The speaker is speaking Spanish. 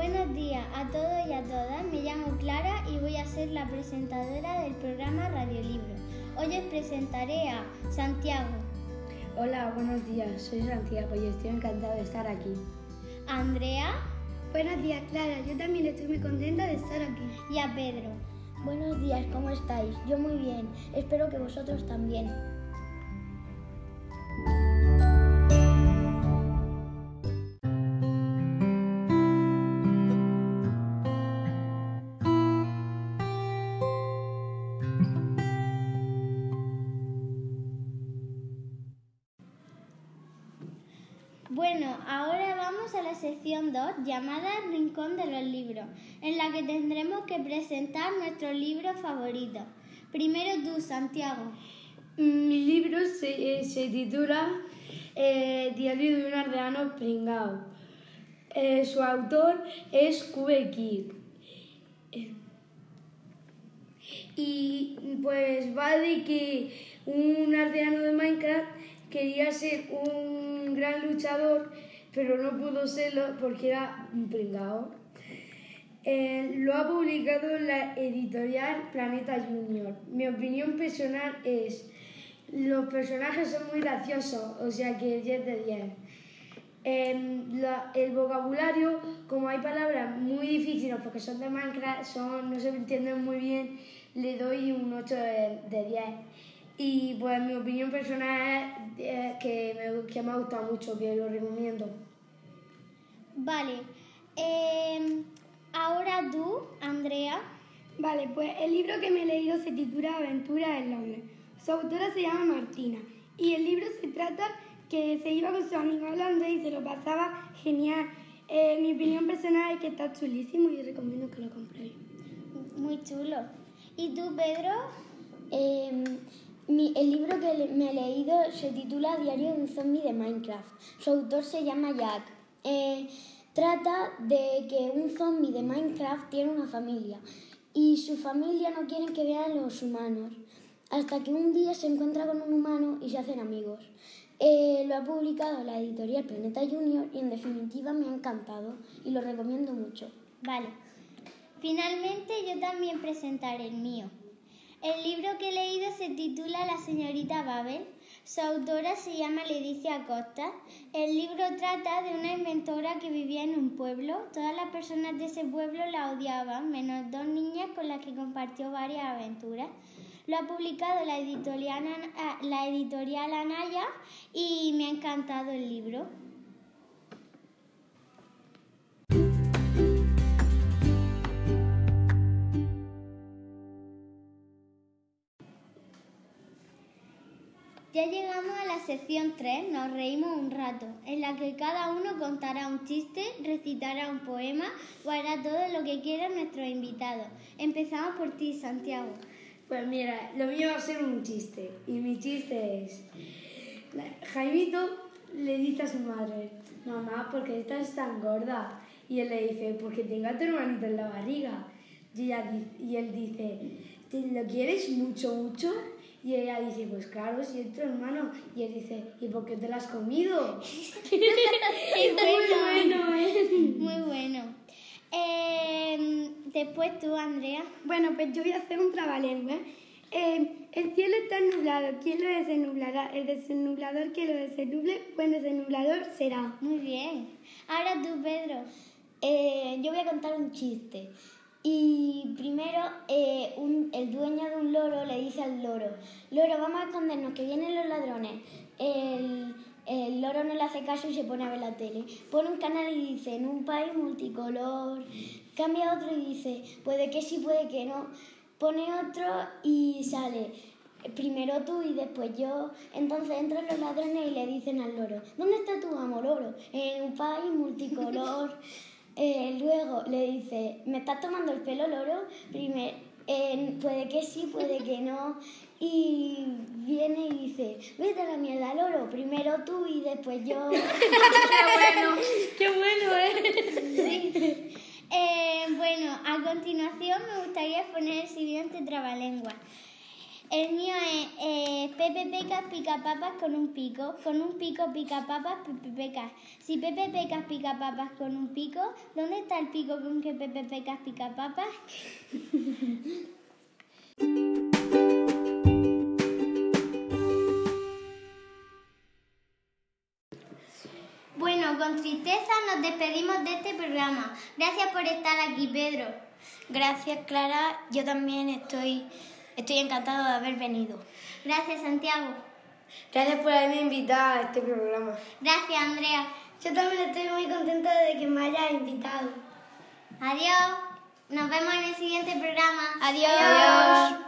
Buenos días a todos y a todas. Me llamo Clara y voy a ser la presentadora del programa Radiolibro. Hoy os presentaré a Santiago, Hola, buenos días. Soy Santiago y estoy encantado de estar aquí. a Andrea Buenos días, Clara. Yo también estoy muy contenta de estar aquí. y a Pedro. Buenos días, ¿cómo estáis? Yo muy bien, espero que vosotros también. Bueno, ahora vamos a la sección 2 llamada Rincón de los Libros, en la que tendremos que presentar nuestro libro favorito. Primero tú, Santiago. Mi libro se, eh, se titula eh, Diario de un aldeano pringao. Eh, su autor es. Eh, Y pues va de que un aldeano de Minecraft quería ser un gran luchador, pero no pudo serlo porque era un pringao. Eh, lo ha publicado la editorial Planeta Junior. Mi opinión personal es, los personajes son muy graciosos, o sea que 10 de 10. Em, el vocabulario, como hay palabras muy difíciles porque son de Minecraft, son, no se entienden muy bien, le doy un 8 de, de 10. Y pues mi opinión personal es eh, que, me, que me ha gustado mucho, que lo recomiendo. Vale. eh, ahora tú, Andrea. Vale, pues el libro que me he leído se titula Aventura en Londres. Su autora se llama Martina y el libro se trata que se iba con su amigo a Londres y se lo pasaba genial. Eh, mi opinión personal es que está chulísimo y recomiendo que lo compréis. Muy chulo. ¿Y tú, Pedro? Eh, el libro que me he leído se titula Diario de un zombie de Minecraft. Su autor se llama Jack. Eh, trata de que un zombie de Minecraft tiene una familia y su familia no quieren que vean los humanos. Hasta que un día se encuentra con un humano y se hacen amigos. Eh, lo ha publicado la editorial Planeta Junior y en definitiva me ha encantado y lo recomiendo mucho. Vale. Finalmente yo también presentaré el mío. El libro que he leído se titula La señorita Babel. Su autora se llama Leticia Acosta. El libro trata de una inventora que vivía en un pueblo. Todas las personas de ese pueblo la odiaban, menos dos niñas con las que compartió varias aventuras. Lo ha publicado la editorial, la editorial Anaya y me ha encantado el libro. Ya llegamos a la sección 3, nos reímos un rato, en la que cada uno contará un chiste, recitará un poema o hará todo lo que quiera nuestro invitado. Empezamos por ti, Santiago. Pues mira, lo mío va a ser un chiste. Y mi chiste es... Jaimito le dice a su madre, mamá, ¿por qué estás tan gorda? Y él le dice, porque tengo a tu hermanito en la barriga. Y, ella y él dice, ¿te lo quieres mucho, mucho? Y ella dice, pues claro, si es tu hermano. Y él dice, ¿y por qué te lo has comido? Muy bueno, ¿eh? Muy bueno. Eh, después tú, Andrea. Bueno, pues yo voy a hacer un trabalengua. Eh, el cielo está nublado. ¿Quién lo desenublará? El desenublador que lo desenuble, buen desenublador será. Muy bien. Ahora tú, Pedro. Eh, yo voy a contar un chiste. Y primero, eh, el dueño de un loro le dice al loro, loro, vamos a escondernos, que vienen los ladrones. El, el loro no le hace caso y se pone a ver la tele. Pone un canal y dice, en un país multicolor. Cambia otro y dice, puede que sí, puede que no. Pone otro y sale, primero tú y después yo. Entonces entran los ladrones y le dicen al loro, ¿dónde está tu amo, loro? En un país multicolor. Eh, luego le dice, ¿me estás tomando el pelo, loro? Primer, eh, puede que sí, puede que no. Y viene y dice, vete a la mierda, loro. Primero tú y después yo. ¡Qué bueno, eh! Eh, bueno, a continuación me gustaría poner el siguiente trabalengua. El mío es eh, Pepe Pecas pica papas con un pico. Con un pico pica papas Pepe Pecas. Si Pepe Pecas pica papas con un pico, ¿dónde está el pico con que Pepe Pecas pica papas? Bueno, con tristeza nos despedimos de este programa. Gracias por estar aquí, Pedro. Gracias, Clara. Yo también estoy, estoy encantado de haber venido. Gracias, Santiago. Gracias por haberme invitado a este programa. Gracias, Andrea. Yo también estoy muy contenta de que me hayas invitado. Adiós. Nos vemos en el siguiente programa. Adiós.